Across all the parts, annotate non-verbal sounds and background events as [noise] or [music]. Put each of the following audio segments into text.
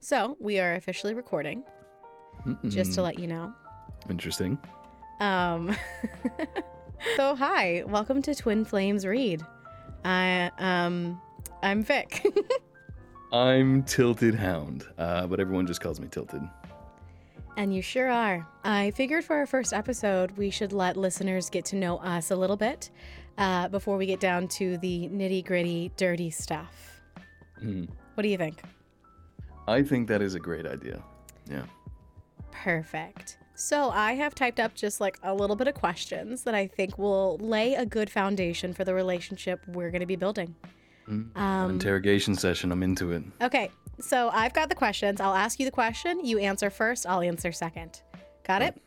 So we are officially recording, just to Mm, let you know. Interesting. Um, [laughs] so hi, welcome to Twin Flames Read. I um, I'm Vic. [laughs] I'm Tilted Hound, uh, but everyone just calls me Tilted. And you sure are. I figured for our first episode, we should let listeners get to know us a little bit uh, before we get down to the nitty gritty, dirty stuff. Mhm. What do you think? I think that is a great idea. Yeah. Perfect. So I have typed up just like a little bit of questions that I think will lay a good foundation for the relationship we're going to be building. Mm. Um, interrogation session. I'm into it. okay, so I've got the questions. I'll ask you the question. You answer first. I'll answer second. Got it?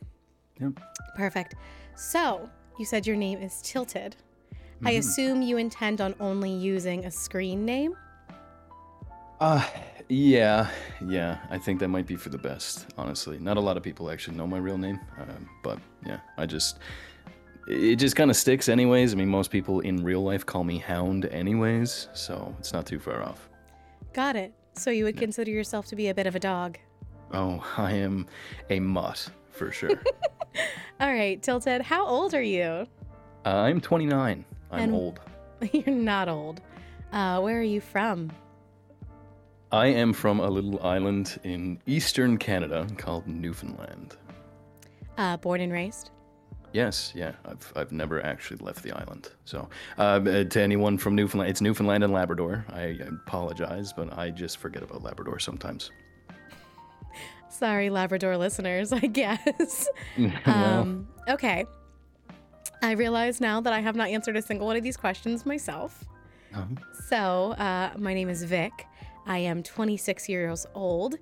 Yep. Perfect. So you said your name is Tilted. I Mhm. assume you intend on only using a screen name. Uh, yeah, yeah. I think that might be for the best, honestly. Not a lot of people actually know my real name, um, but yeah, I just. It just kind of sticks, anyways. I mean, most people in real life call me Hound, anyways, so it's not too far off. Got it. So you would consider yourself to be a bit of a dog. Oh, I am a mutt, for sure. [laughs] All right, Tilted, how old are you? uh, I'm 29. I'm And- old. [laughs] You're not old. Uh, where are you from? I am from a little island in eastern Canada called Newfoundland. Uh, born and raised. Yes, yeah, I've, I've never actually left the island. So, uh, uh, to anyone from Newfoundland, it's Newfoundland and Labrador. I apologize, but I just forget about Labrador sometimes. [laughs] Sorry, Labrador listeners, I guess. [laughs] Well, Um, okay. I realize now that I have not answered a single one of these questions myself. um, So, uh, my name is Vic. I am 26 years old.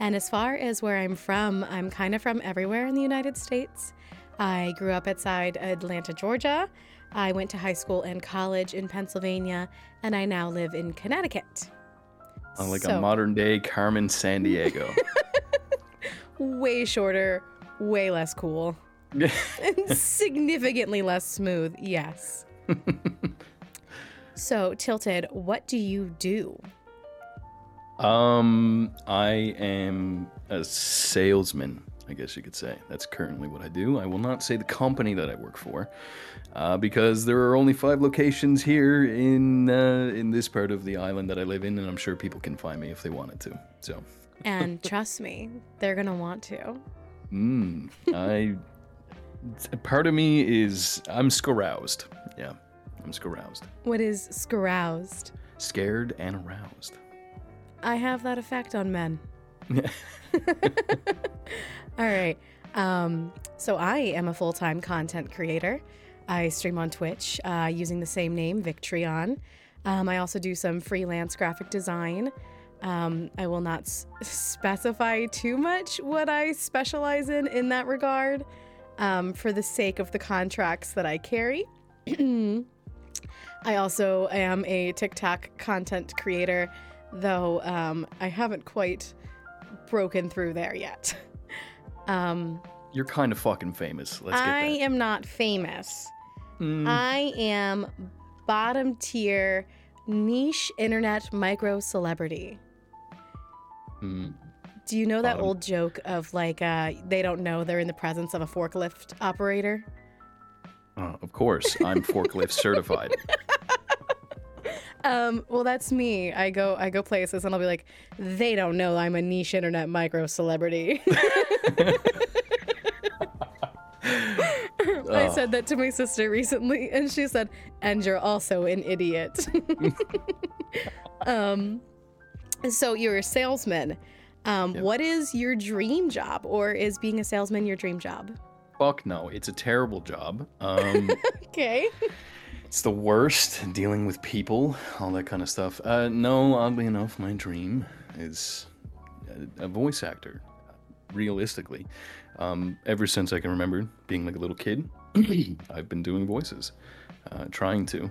And as far as where I'm from, I'm kind of from everywhere in the United States. I grew up outside Atlanta, Georgia. I went to high school and college in Pennsylvania, and I now live in Connecticut. uh, like So- a modern day Carmen Sandiego. [laughs] way shorter, way less cool, [laughs] and significantly less smooth. Yes. [laughs] so, Tilted, what do you do? Um, I am a salesman, I guess you could say. That's currently what I do. I will not say the company that I work for, uh, because there are only five locations here in uh, in this part of the island that I live in, and I'm sure people can find me if they wanted to. So, And [laughs] trust me, they're going to want to. mm, I part of me is I'm scaroused. Yeah, I'm scaroused, What is scaroused? scared and aroused. I have that effect on men. [laughs] [laughs] All right. Um, so I am a full time content creator. I stream on Twitch uh, using the same name, Victreon. Um, I also do some freelance graphic design. Um, I will not s- specify too much what I specialize in in that regard um, for the sake of the contracts that I carry. [clears throat] I also am a TikTok content creator, though um, I haven't quite broken through there yet. [laughs] Um, You're kind of fucking famous. Let's get I am not famous. Mm, I am bottom tier, niche internet micro celebrity. mm. Do you know that Bottom. old joke of like uh, they don't know they're in the presence of a forklift operator? Uh, of course, I'm forklift certified. [laughs] Um, well, that's me. I go I go places and I'll be like, they don't know I'm a niche internet micro celebrity. [laughs] I said that to my sister recently, and she said, "And you're also an idiot." [laughs] um, so you're a salesman. Um, Yep. What is your dream job, or is being a salesman your dream job? Fuck no, it's a terrible job. Um, [laughs] Okay. It's the worst dealing with people, all that kind of stuff. Uh, no, oddly enough, my dream is a, a voice actor. Realistically, um, ever since I can remember being like a little kid, [clears throat] I've been doing voices, uh, trying to,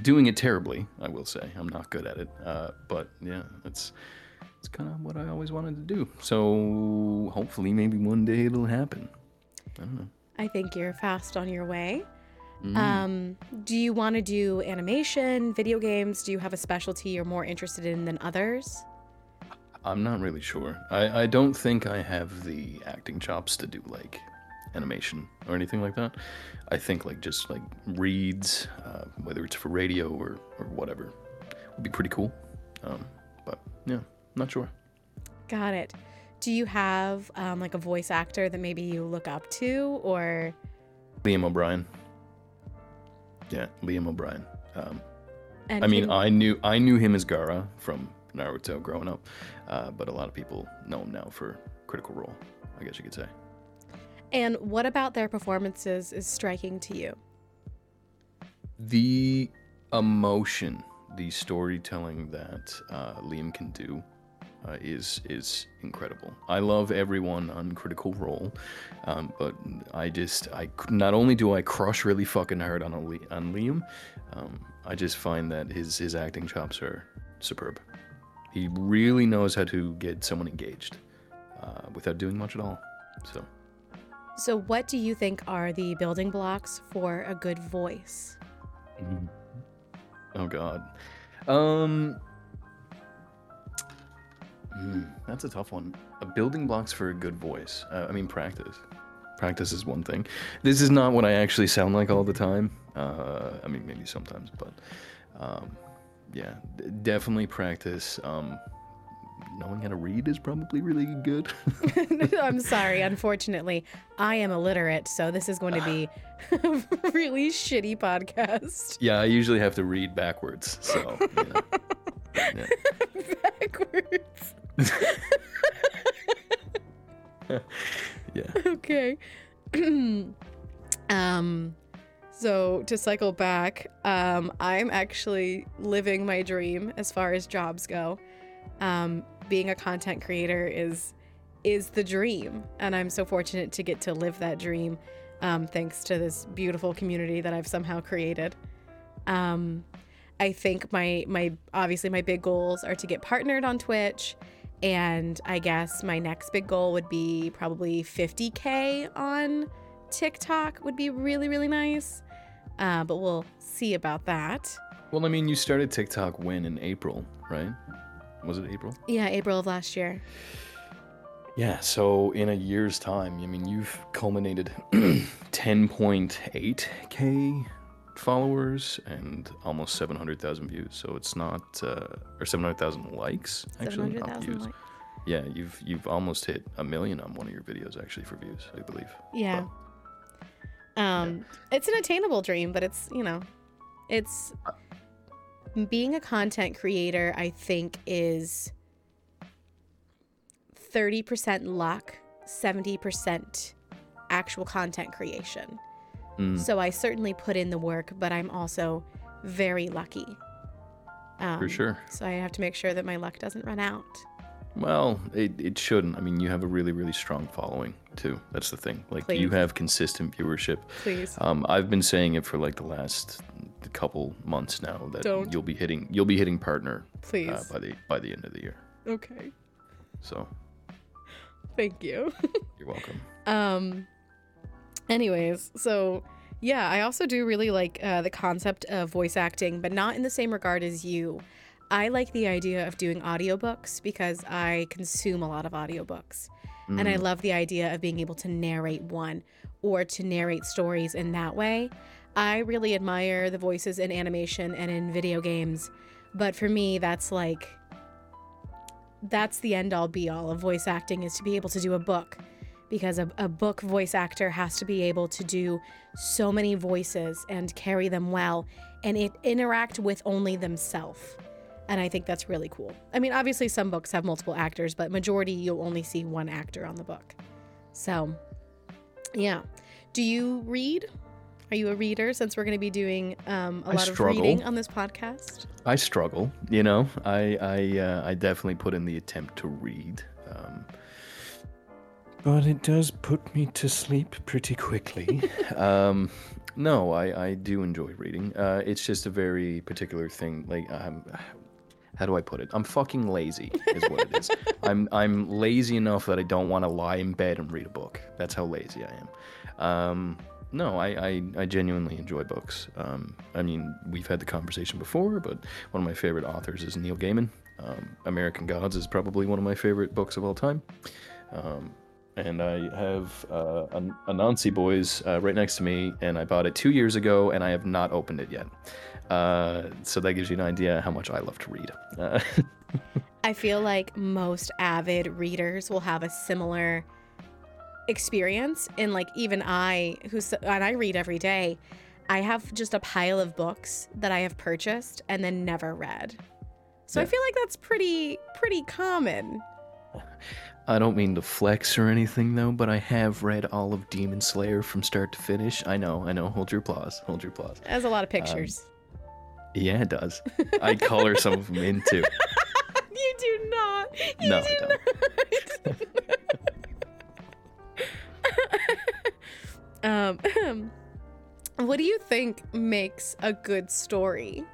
doing it terribly. I will say I'm not good at it, uh, but yeah, it's it's kind of what I always wanted to do. So hopefully, maybe one day it'll happen. I don't know. I think you're fast on your way. Mm. Um, do you want to do animation, video games? Do you have a specialty you're more interested in than others? I'm not really sure. I, I don't think I have the acting chops to do like animation or anything like that. I think like just like reads, uh, whether it's for radio or, or whatever, would be pretty cool. Um, but yeah, not sure. Got it. Do you have um, like a voice actor that maybe you look up to or? Liam O'Brien. Yeah, Liam O'Brien. Um, I mean, can- I knew I knew him as Gaara from Naruto growing up, uh, but a lot of people know him now for Critical Role. I guess you could say. and what about their performances is striking to you? The emotion, the storytelling that uh, Liam can do uh, is is incredible. I love everyone on Critical Role, um, but I just I not only do I crush really fucking hard on a on Liam, um, I just find that his his acting chops are superb. He really knows how to get someone engaged uh, without doing much at all. So. So, what do you think are the building blocks for a good voice? Oh God. Um. Hmm, that's a tough one. Uh, building blocks for a good voice. Uh, I mean, practice. Practice is one thing. This is not what I actually sound like all the time. Uh, I mean, maybe sometimes, but um, yeah, d- definitely practice. Um, knowing how to read is probably really good. [laughs] I'm [laughs] sorry. Unfortunately, I am illiterate, so this is going to be a [laughs] really shitty podcast. yeah, I usually have to read backwards, so. Yeah. Yeah. Backwards. [laughs] yeah. Okay. [clears throat] um so to cycle back, um I'm actually living my dream as far as jobs go. Um being a content creator is is the dream and I'm so fortunate to get to live that dream um thanks to this beautiful community that I've somehow created. Um I think my my obviously my big goals are to get partnered on Twitch and I guess my next big goal would be probably 50k on TikTok would be really really nice. Uh, but we'll see about that. Well, I mean, you started TikTok when in April, right? Was it April? Yeah, April of last year. Yeah, so in a year's time, I mean, you've culminated [clears throat] 10.8k followers and almost 700,000 views. So it's not, uh, or 700,000 likes, actually, not views. likes. Yeah, you've you've almost hit a million on one of your videos, actually, for views, I believe. Yeah. Um, it's an attainable dream, but it's you know, it's being a content creator. I think is thirty percent luck, seventy percent actual content creation. Mm, So I certainly put in the work, but I'm also very lucky. Um, for sure. So I have to make sure that my luck doesn't run out. Well, it, it shouldn't. I mean, you have a really, really strong following, too. That's the thing. Like, you have consistent viewership. Please. Um, I've been saying it for like the last couple months now that Don't. you'll be hitting you'll be hitting partner Please. uh, by the by the end of the year. okay. So Thank you. [laughs] you're welcome. Um anyways, so yeah, I also do really like uh, the concept of voice acting, but not in the same regard as you. I like the idea of doing audiobooks because I consume a lot of audiobooks. And I love the idea of being able to narrate one or to narrate stories in that way. I really admire the voices in animation and in video games, but for me, that's like that's the end all be all of voice acting is to be able to do a book because a, a book voice actor has to be able to do so many voices and carry them well and it interact with only themselves and i think that's really cool i mean obviously some books have multiple actors but majority you'll only see one actor on the book so yeah do you read are you a reader since we're going to be doing um, a I lot of struggle. reading on this podcast I struggle, you know. I I uh, I definitely put in the attempt to read. Um, but it does put me to sleep pretty quickly. [laughs] um, no, I, I do enjoy reading. Uh, it's just a very particular thing. Like, um, how do I put it? I'm fucking lazy, is what it is. [laughs] I'm I'm lazy enough that I don't want to lie in bed and read a book. That's how lazy I am. Um, no, I, I, I genuinely enjoy books. Um, I mean, we've had the conversation before, but one of my favorite authors is Neil Gaiman. Um, American Gods is probably one of my favorite books of all time. Um, and I have uh, An- Anansi Boys uh, right next to me, and I bought it two years ago, and I have not opened it yet. Uh, so that gives you an idea how much I love to read. Uh, [laughs] I feel like most avid readers will have a similar experience. And like even I, who and I read every day, I have just a pile of books that I have purchased and then never read. So I feel like that's pretty pretty common. I don't mean to flex or anything though, but I have read all of Demon Slayer from start to finish. I know, I know. Hold your applause. Hold your applause. It has a lot of pictures. Yeah, it does. [laughs] I color some of them in too. you do not. You No, do I don't. not. [laughs] um, [clears throat] what do you think makes a good story?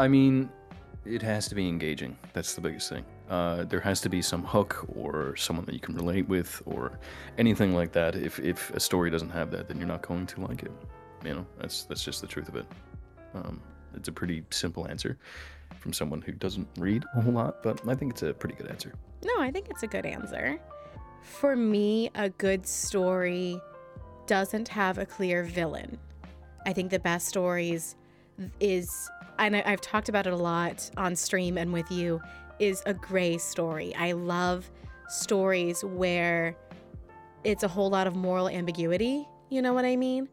I mean, it has to be engaging. That's the biggest thing. Uh, there has to be some hook or someone that you can relate with or anything like that. If if a story doesn't have that, then you're not going to like it. You know, that's that's just the truth of it. Um, it's a pretty simple answer from someone who doesn't read a whole lot, but I think it's a pretty good answer. No, I think it's a good answer. For me, a good story doesn't have a clear villain. I think the best stories is, and I, I've talked about it a lot on stream and with you, is a gray story. I love stories where it's a whole lot of moral ambiguity. You know what I mean?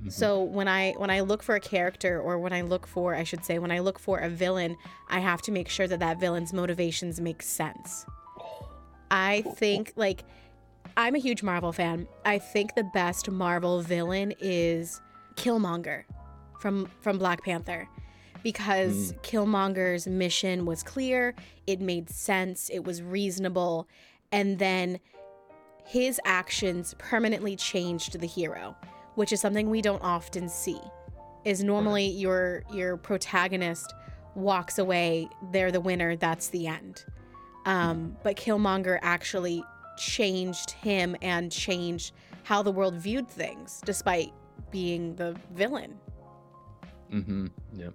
Mm-hmm. So when I when I look for a character or when I look for I should say when I look for a villain, I have to make sure that that villain's motivations make sense. I think like I'm a huge Marvel fan. I think the best Marvel villain is Killmonger from from Black Panther because Killmonger's mission was clear, it made sense, it was reasonable, and then his actions permanently changed the hero, which is something we don't often see. Is normally your your protagonist walks away, they're the winner, that's the end. Um, but Killmonger actually changed him and changed how the world viewed things, despite being the villain. Mm-hmm. Yep.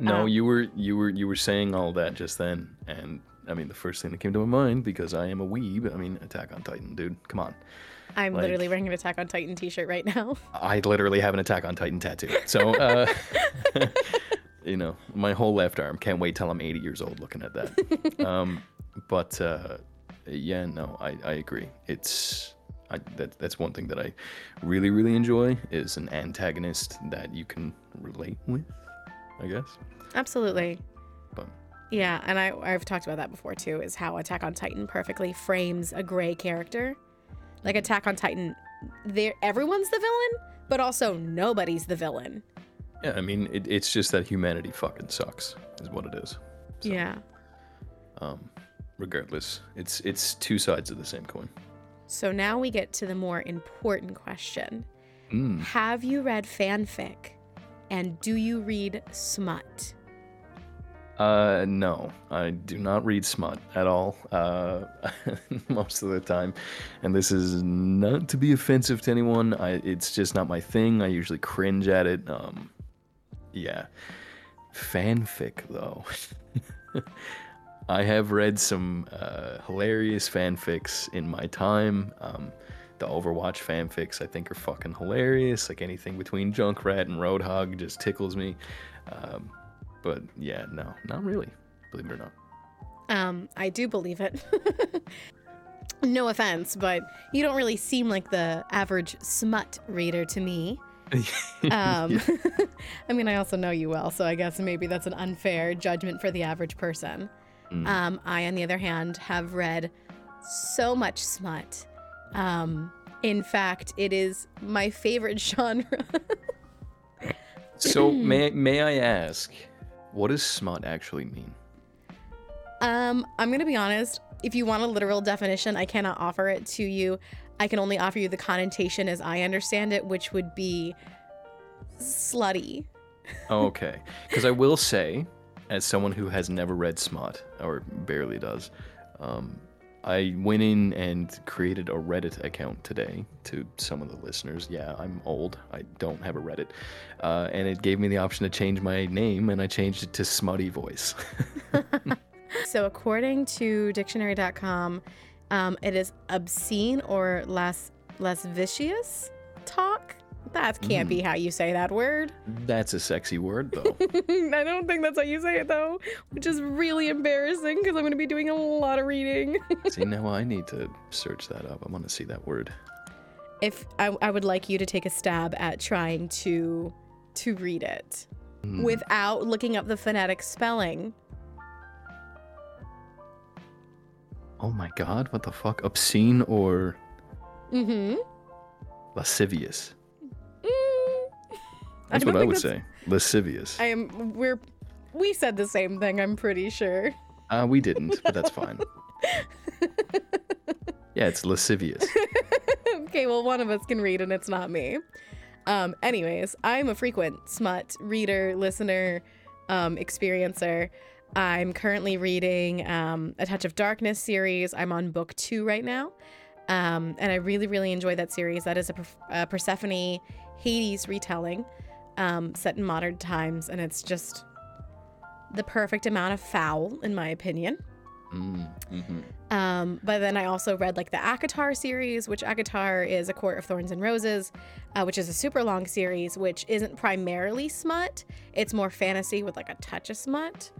No, Um, you were you were you were saying all that just then, and I mean the first thing that came to my mind because I am a weeb. I mean, Attack on Titan, dude. Come on. I'm Like- literally wearing an Attack on Titan t-shirt right now. [laughs] I literally have an Attack on Titan tattoo. So, uh, [laughs] you know, my whole left arm. Can't wait till I'm 80 years old looking at that. [laughs] um, but uh, yeah, no, I, I agree. It's I, that that's one thing that I really really enjoy is an antagonist that you can relate with. I guess. Absolutely. But Yeah, and I I've talked about that before too. Is how Attack on Titan perfectly frames a gray character. Like Attack on Titan, there everyone's the villain, but also nobody's the villain. yeah, I mean, it, it's just that humanity fucking sucks, is what it is. So, Yeah. Um, regardless, it's it's two sides of the same coin. So now we get to the more important question. Mm. Have you read fanfic? And do you read smut? Uh, no, I do not read smut at all. Uh, [laughs] most of the time, and this is not to be offensive to anyone. I, it's just not my thing. I usually cringe at it. Um, yeah, fanfic though. [laughs] I have read some uh, hilarious fanfics in my time. Um, the Overwatch fanfics I think are fucking hilarious. Like anything between Junkrat and Roadhog just tickles me. Um, but yeah, no, not really. Believe it or not. Um, I do believe it. [laughs] no offense, but you don't really seem like the average smut reader to me. [laughs] Um, [laughs] I mean, I also know you well, so I guess maybe that's an unfair judgment for the average person. Mm. Um, I, on the other hand, have read so much smut. Um, in fact, it is my favorite genre. so may may I ask, what does smut actually mean? Um, I'm gonna be honest. If you want a literal definition, I cannot offer it to you. I can only offer you the connotation as I understand it, which would be slutty. [laughs] Okay, because I will say, as someone who has never read smut or barely does, um, I went in and created a Reddit account today to some of the listeners. Yeah, I'm old. I don't have a Reddit. Uh, and it gave me the option to change my name, and I changed it to Smutty Voice. [laughs] so, according to dictionary.com, um, it is obscene or less less vicious talk. That can't be how you say that word. That's a sexy word, though. [laughs] I don't think that's how you say it, though, which is really embarrassing because I'm going to be doing a lot of reading. [laughs] see, now I need to search that up. I want to see that word. if I, I would like you to take a stab at trying to to read it without looking up the phonetic spelling. Oh my god, what the fuck? Obscene or Mm-hmm. lascivious? That's don't what I would say. Lascivious. I am. We're. We said the same thing. I'm pretty sure. Uh, we didn't, but that's fine. [laughs] yeah, it's lascivious. [laughs] okay, well, one of us can read, and it's not me. Um, anyways, I'm a frequent smut reader, listener, um, experiencer. I'm currently reading um, a Touch of Darkness series. I'm on book two right now. Um, and I really, really enjoy that series. That is a, Perf- a Persephone Hades retelling um, set in modern times. And it's just the perfect amount of foul, in my opinion. Mm, hmm Um, but then I also read like the ACOTAR series, which ACOTAR is A Court of Thorns and Roses, uh, which is a super long series, which isn't primarily smut. It's more fantasy with like a touch of smut.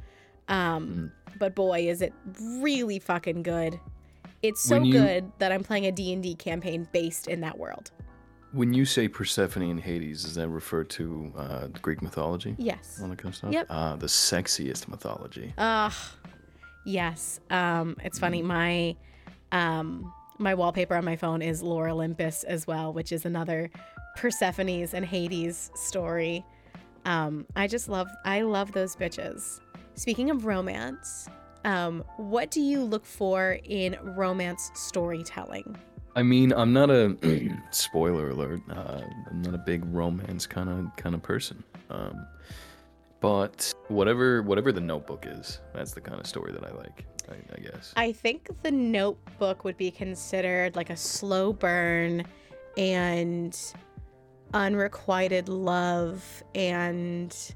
Um, But boy, is it really fucking good. It's so you- good that I'm playing a D&D campaign based in that world. When you say Persephone and Hades, does that refer to uh, Greek mythology? Yes. That kind of stuff? Yep. Ah, the sexiest mythology. Ugh. Yes. Um, it's funny. My um my wallpaper on my phone is Lore Olympus as well, which is another Persephone's and Hades story. Um, I just love I love those bitches. Speaking of romance, um, what do you look for in romance storytelling? I mean, I'm not a [clears throat] spoiler alert. Uh, I'm not a big romance kind of kind of person. Um, but whatever whatever the Notebook is, that's the kind of story that I like. I, I guess. I think the notebook would be considered like a slow burn and unrequited love and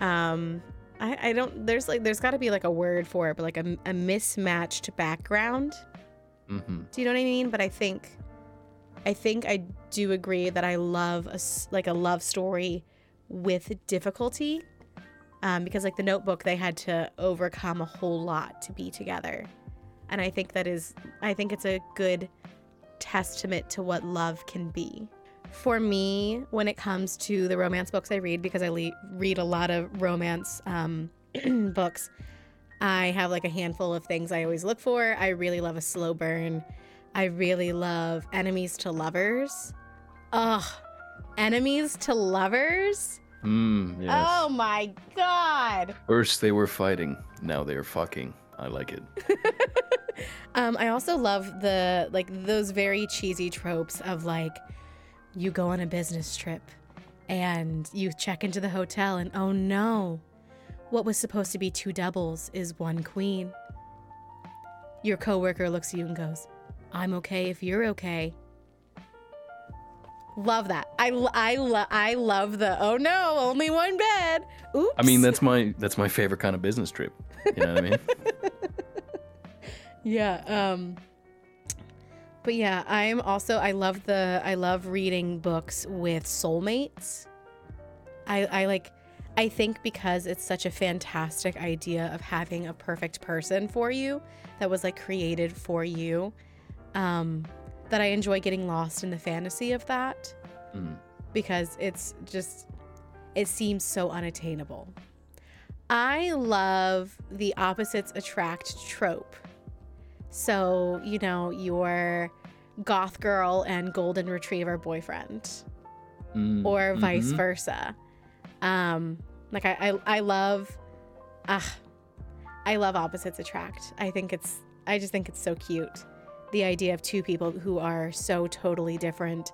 um I, I don't there's like there's got to be like a word for it but like a, a mismatched background hmm do you know what i mean? But i think i think i do agree that i love a like a love story with difficulty um, because like the notebook they had to overcome a whole lot to be together. And i think that is i think it's a good testament to what love can be. For me when it comes to the romance books i read because i le- read a lot of romance um, [clears throat] books i have like a handful of things i always look for i really love a slow burn i really love enemies to lovers ugh enemies to lovers Mm, yes. Oh my god. First they were fighting, now they are fucking. I like it. [laughs] Um, I also love the like those very cheesy tropes of like you go on a business trip and you check into the hotel and oh no, what was supposed to be two doubles is one queen. Your coworker looks at you and goes, "I'm okay if you're okay." Love that. I I lo- I love the oh no, only one bed. Oops. I mean, that's my that's my favorite kind of business trip. You know what I mean? [laughs] Yeah. Um but yeah, I'm also I love the I love reading books with soulmates. I I like I think because it's such a fantastic idea of having a perfect person for you that was like created for you. Um that I enjoy getting lost in the fantasy of that Mm. because it's just it seems so unattainable. I love the opposites attract trope. So, you know, your goth girl and golden retriever boyfriend Mm, or vice mhm. versa. Um like I I, I love ah I love opposites attract. I think it's I just think it's so cute. The idea of two people who are so totally different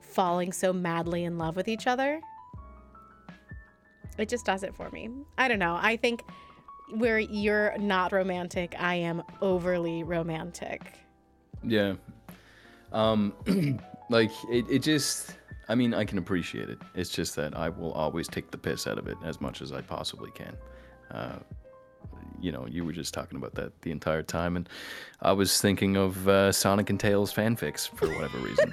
falling so madly in love with each other. It just does it for me. I don't know. I think where you're not romantic, I am overly romantic. Yeah. Um, [clears throat] like it, it just. I mean, I can appreciate it. It's just that I will always take the piss out of it as much as I possibly can. Uh, you know, you were just talking about that the entire time, and I was thinking of uh, Sonic and Tails fanfics for whatever reason.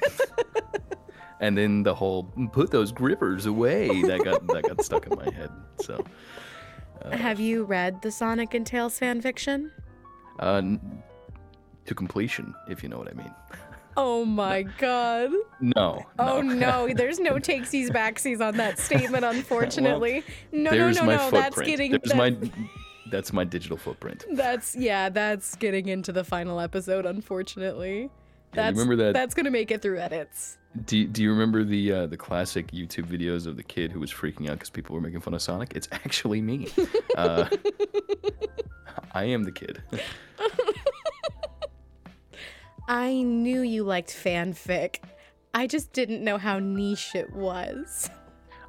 [laughs] and then the whole "put those grippers away" that got that got stuck in my head. So, Have you read the Sonic and Tails fan fiction? uh, to completion, if you know what I mean. Oh my god. No. Oh no. no, there's no takesies backsies on that statement, [laughs] unfortunately. no, no, no, my no. footprint. That's getting There's that- my [laughs] that's my digital footprint. That's yeah, that's getting into the final episode, unfortunately. Yeah, That's remember that- that's gonna make it through edits. Do do you remember the uh, the classic YouTube videos of the kid who was freaking out because people were making fun of Sonic? It's actually me. [laughs] Uh, I am the kid. I knew you liked fanfic. I just didn't know how niche it was.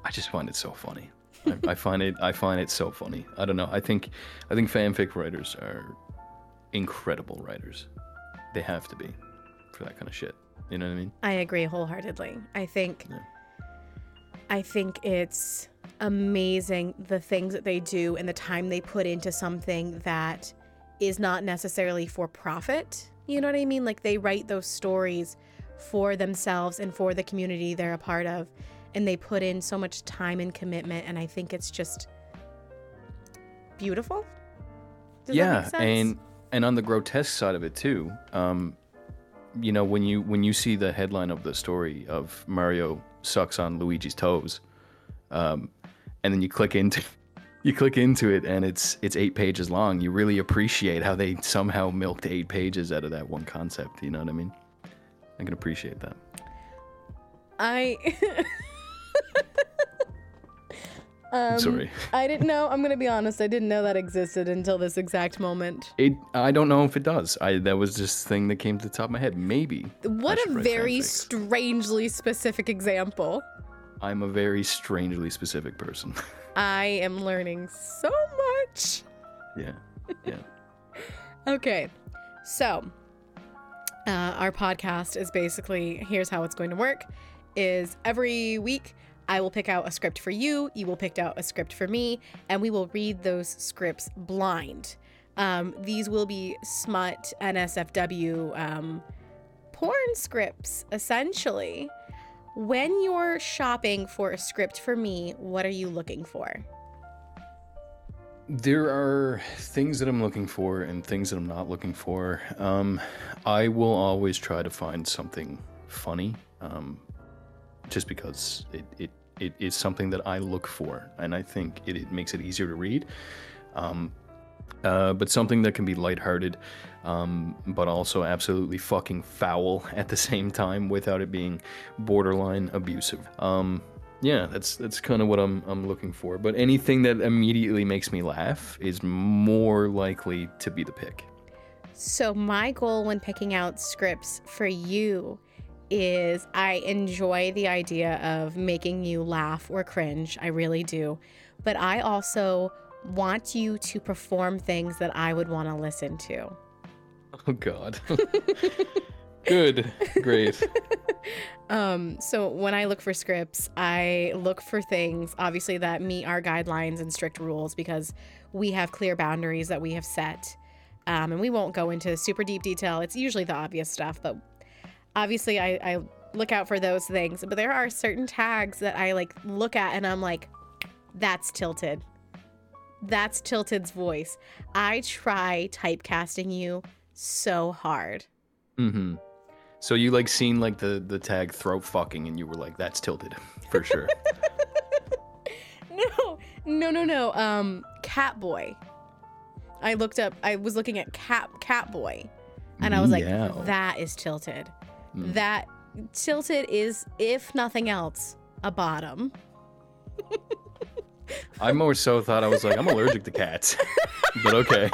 I just find it so funny. I, I find it I find it so funny. I don't know. I think I think fanfic writers are incredible writers. They have to be for that kind of shit. You know what I mean? I agree wholeheartedly. I think Yeah. I think it's amazing the things that they do and the time they put into something that is not necessarily for profit. You know what I mean? Like they write those stories for themselves and for the community they're a part of and they put in so much time and commitment and I think it's just beautiful. Does yeah, and and on the grotesque side of it too, um, you know, when you when you see the headline of the story of Mario sucks on Luigi's toes, um, and then you click into you click into it and it's it's eight pages long. You really appreciate how they somehow milked eight pages out of that one concept. You know what I mean? I can appreciate that. I [laughs] um, Sorry, [laughs] I didn't know. I'm gonna be honest. I didn't know that existed until this exact moment. it. I don't know if it does. I that was just a thing that came to the top of my head. Maybe. What a very fanfics. strangely specific example. I'm a very strangely specific person. [laughs] I am learning so much. yeah, yeah. [laughs] Okay, so uh, our podcast is basically here's how it's going to work: is every week I will pick out a script for you, you will pick out a script for me, and we will read those scripts blind. Um, these will be smut NSFW um, porn scripts, essentially. When you're shopping for a script for me, what are you looking for? There are things that I'm looking for and things that I'm not looking for. Um, I will always try to find something funny, um, just because it, it, it is something that I look for, and I think it, it makes it easier to read. Um, uh, but something that can be lighthearted, um, but also absolutely fucking foul [laughs] at the same time without it being borderline abusive. Um, yeah, that's that's kind of what I'm I'm looking for. But anything that immediately makes me laugh is more likely to be the pick. So, my goal when picking out scripts for you is I enjoy the idea of making you laugh or cringe. I really do. But I also want you to perform things that I would want to listen to. Oh God. [laughs] Good, great. [laughs] Um, so when I look for scripts, I look for things obviously that meet our guidelines and strict rules because we have clear boundaries that we have set. Um, and we won't go into super deep detail. It's usually the obvious stuff, but obviously I, I look out for those things. But there are certain tags that I like look at and I'm like, that's tilted. That's tilted's voice. I try typecasting you so hard. Mm-hmm. So you like seen like the the tag throat fucking, and you were like, that's tilted for sure. [laughs] No, no, no, no. Um, Catboy. I looked up. I was looking at Cat Catboy, and I was like, Meow. that is tilted. Mm. That tilted is, if nothing else, a bottom. [laughs] [laughs] I more so thought I was like, I'm allergic to cats, [laughs] but okay,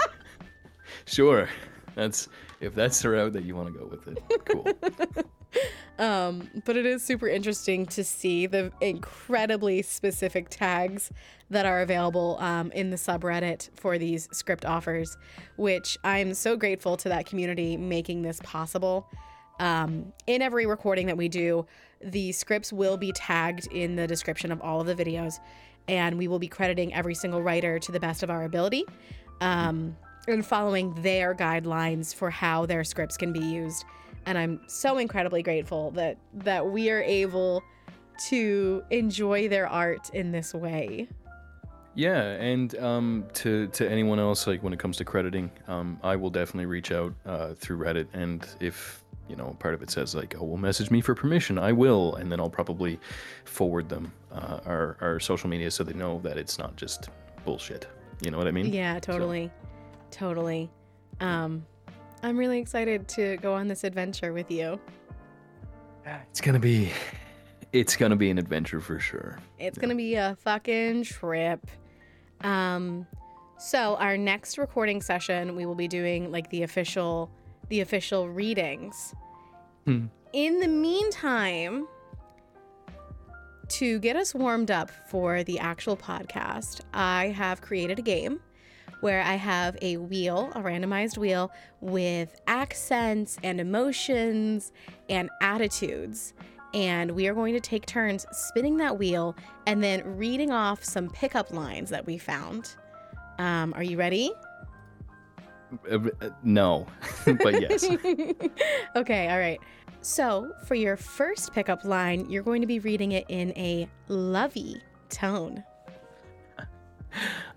sure. that's if that's the route that you want to go with it. Cool. [laughs] Um, but it is super interesting to see the incredibly specific tags that are available um, in the subreddit for these script offers, which I'm so grateful to that community making this possible. Um, in every recording that we do, the scripts will be tagged in the description of all of the videos, and we will be crediting every single writer to the best of our ability. Um, and following their guidelines for how their scripts can be used and I'm so incredibly grateful that that we are able to enjoy their art in this way. Yeah, and um, to to anyone else, like when it comes to crediting, um, I will definitely reach out uh, through Reddit, and if you know part of it says like, "Oh, well, message me for permission," I will, and then I'll probably forward them uh, our our social media so they know that it's not just bullshit. You know what I mean? Yeah, totally, so. totally. Um, I'm really excited to go on this adventure with you. It's gonna be, [laughs] it's gonna be an adventure for sure. It's yeah. gonna be a fucking trip. Um, so our next recording session, we will be doing like the official, the official readings. Hmm. In the meantime, to get us warmed up for the actual podcast, I have created a game where I have a wheel, a randomized wheel with accents and emotions and attitudes. And we are going to take turns spinning that wheel and then reading off some pickup lines that we found. Um, are you ready? Uh, no, [laughs] but yes. [laughs] okay, all right. So, for your first pickup line, you're going to be reading it in a lovey tone.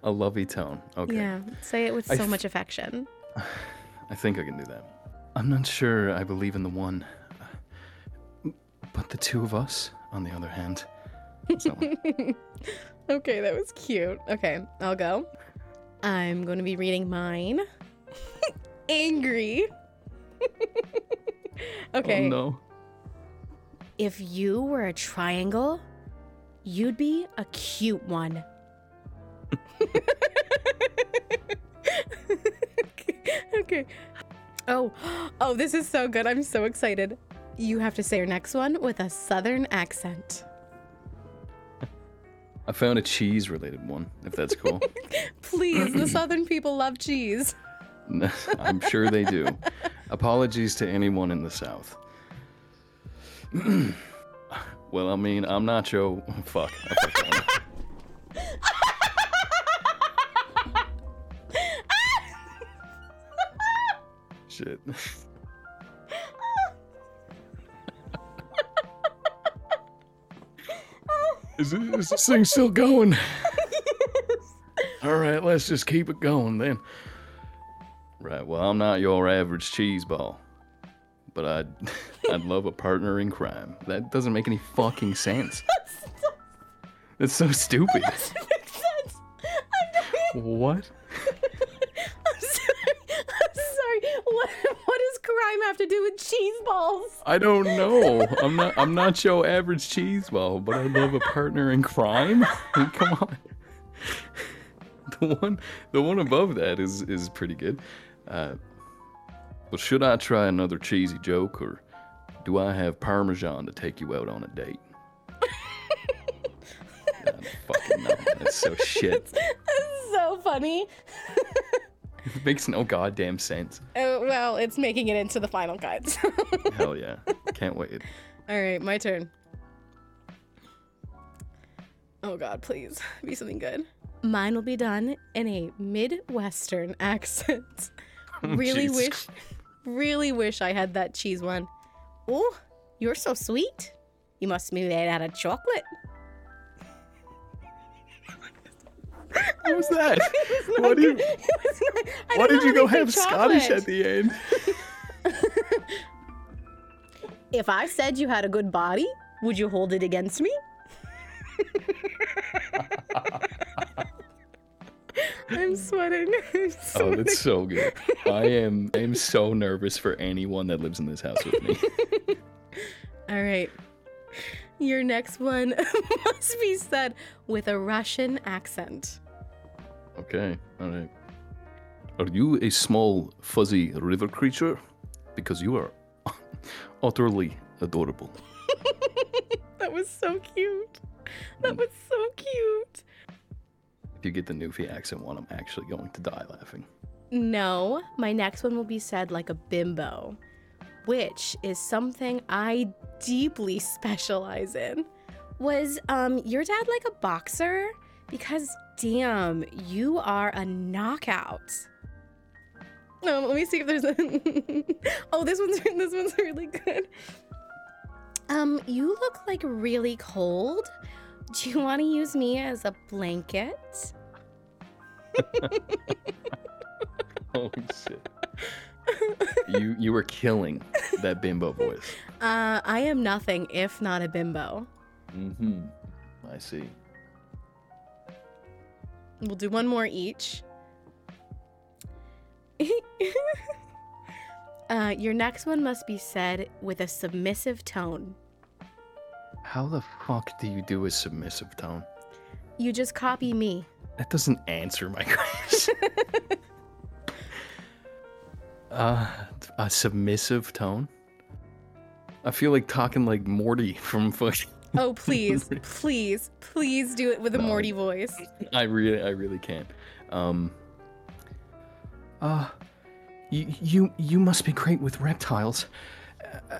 a lovey tone. Okay. Yeah. Say it with so th- much affection. [sighs] I think I can do that. I'm not sure I believe in the one. But the two of us, on the other hand. [laughs] okay, that was cute. Okay, I'll go. I'm going to be reading mine. Angry. [laughs] okay. Oh, no. If you were a triangle, you'd be a cute one. [laughs] okay. Oh, oh, this is so good. I'm so excited. You have to say your next one with a southern accent. I found a cheese related one, if that's cool. [laughs] Please, the [clears throat] southern people love cheese. [laughs] I'm sure they do. Apologies to anyone in the south. [clears throat] well, I mean, I'm not Joe. Fuck. shit. is, this, is this thing still going? [laughs] All right, let's just keep it going then. Right. Well, I'm not your average cheese ball, but I'd [laughs] I'd love a partner in crime. That doesn't make any fucking sense. [laughs] That's so stupid. That [laughs] what? I'm sorry. I'm sorry. What, what does crime have to do with cheese balls? I don't know. I'm not. I'm not your average cheese ball, but I love a partner in crime. Come on. The one, the one above that is is pretty good. Uh, well, should I try another cheesy joke, or do I have Parmesan to take you out on a date? [laughs] God, fucking no. That's so [laughs] shit. That's so funny. [laughs] It makes no goddamn sense. Oh, well, it's making it into the final cuts. Hell yeah. Can't wait. All right, my turn. Oh god, please be something good. Mine will be done in a Midwestern accent. [laughs] Oh, really Jesus. wish really wish I had that cheese one. Oh, you're so sweet. You must be made out of chocolate. [laughs] What was that? [laughs] what did you, why did you go have Scottish at the end? if I said you had a good body, would you hold it against me? I'm sweating. [laughs] I'm sweating. Oh, that's so good. [laughs] I am I am so nervous for anyone that lives in this house with me. [laughs] All right. Your next one must be said with a Russian accent. Okay, all right. Are you a small, fuzzy river creature? Because you are utterly adorable. That was so cute. That mm. was so cute. If you get the Newfie accent one, I'm actually going to die laughing. No, my next one will be said like a bimbo, which is something I deeply [laughs] specialize in. Was um your dad like a boxer? Because damn, you are a knockout. Um, let me see if there's a. [laughs] oh, this one's [laughs] this one's really good. Um, you look like really cold. [laughs] Do you want to use me as a blanket? [laughs] Holy shit. you you were killing that bimbo voice. [laughs] Uh, I am nothing if not a bimbo. Mm-hmm. I see. We'll do one more each. uh, your next one must be said with a submissive tone. How the fuck do you do a submissive tone? You just copy me. That doesn't answer my [laughs] question. uh, a submissive tone? I feel like talking like Morty from fucking. [laughs] Oh, please, please, please do it with a No. Morty voice. I really, I really can't. Um. Uh, you, you, you must be great with reptiles.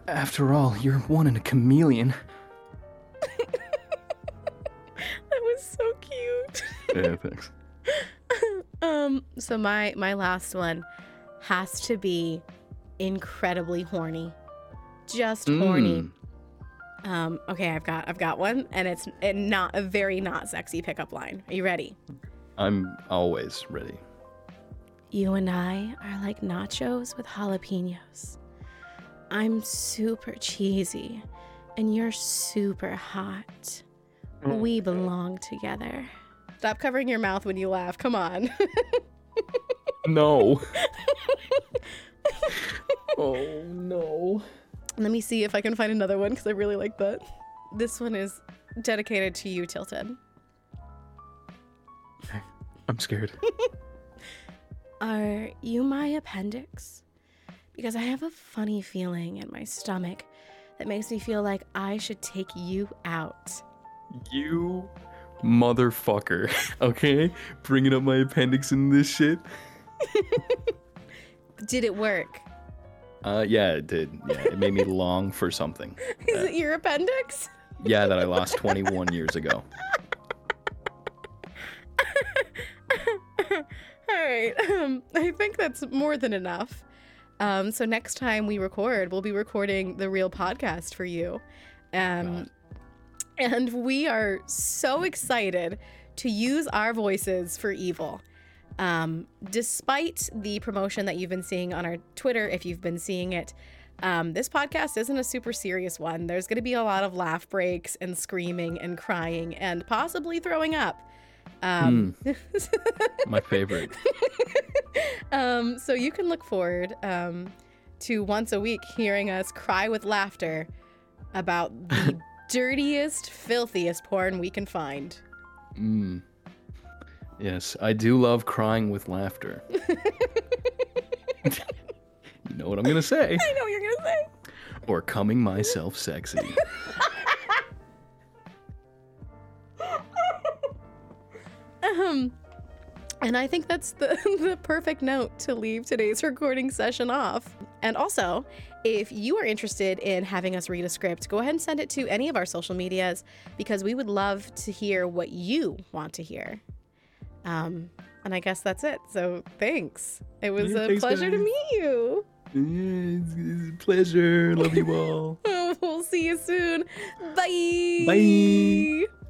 After all, you're one in a chameleon. Yeah, thanks. [laughs] um, so my my last one has to be incredibly horny. Just horny. Mm. Um, okay, I've got I've got one, and it's it not a very not sexy pickup line. Are you ready? I'm always ready. You and I are like nachos with jalapenos. I'm super cheesy, and you're super hot. We belong together. Stop covering your mouth when you laugh. Come on. [laughs] No. [laughs] oh no. Let me see if I can find another one because I really like that. This one is dedicated to you, Tilted. [laughs] I'm scared. Are you my appendix? Because I have a funny feeling in my stomach that makes me feel like I should take you out. You motherfucker. [laughs] Okay? Bringing up my appendix in this shit. [laughs] Did it work? Uh, yeah, it did. Yeah, it made me [laughs] long for something. Is it your appendix? Yeah, that I lost 21 years ago. All right. Um, I think that's more than enough. Um, so next time we record, we'll be recording the real podcast for you. Um. And we are so excited to use our voices for evil. Um, despite the promotion that you've been seeing on our Twitter, if you've been seeing it, um, this podcast isn't a super serious one. There's going to be a lot of laugh breaks and screaming and crying and possibly throwing up. Um, [laughs] My favorite. [laughs] um, so you can look forward um, to once a week hearing us cry with laughter about the [laughs] dirtiest, filthiest porn we can find. Mm. Yes, I do love crying with laughter. [laughs] you know what I'm gonna say? I know what you're gonna say. Or coming myself sexy. [laughs] Um, and I think that's the, [laughs] the perfect note to leave today's recording session off. And also, if you are interested in having us read a script, go ahead and send it to any of our social medias because we would love to hear what you want to hear. Um, and I guess that's it. So thanks. It was Yeah, a pleasure to meet you. Yeah, it's, it's a pleasure. Love you all. [laughs] we'll see you soon. Bye. Bye.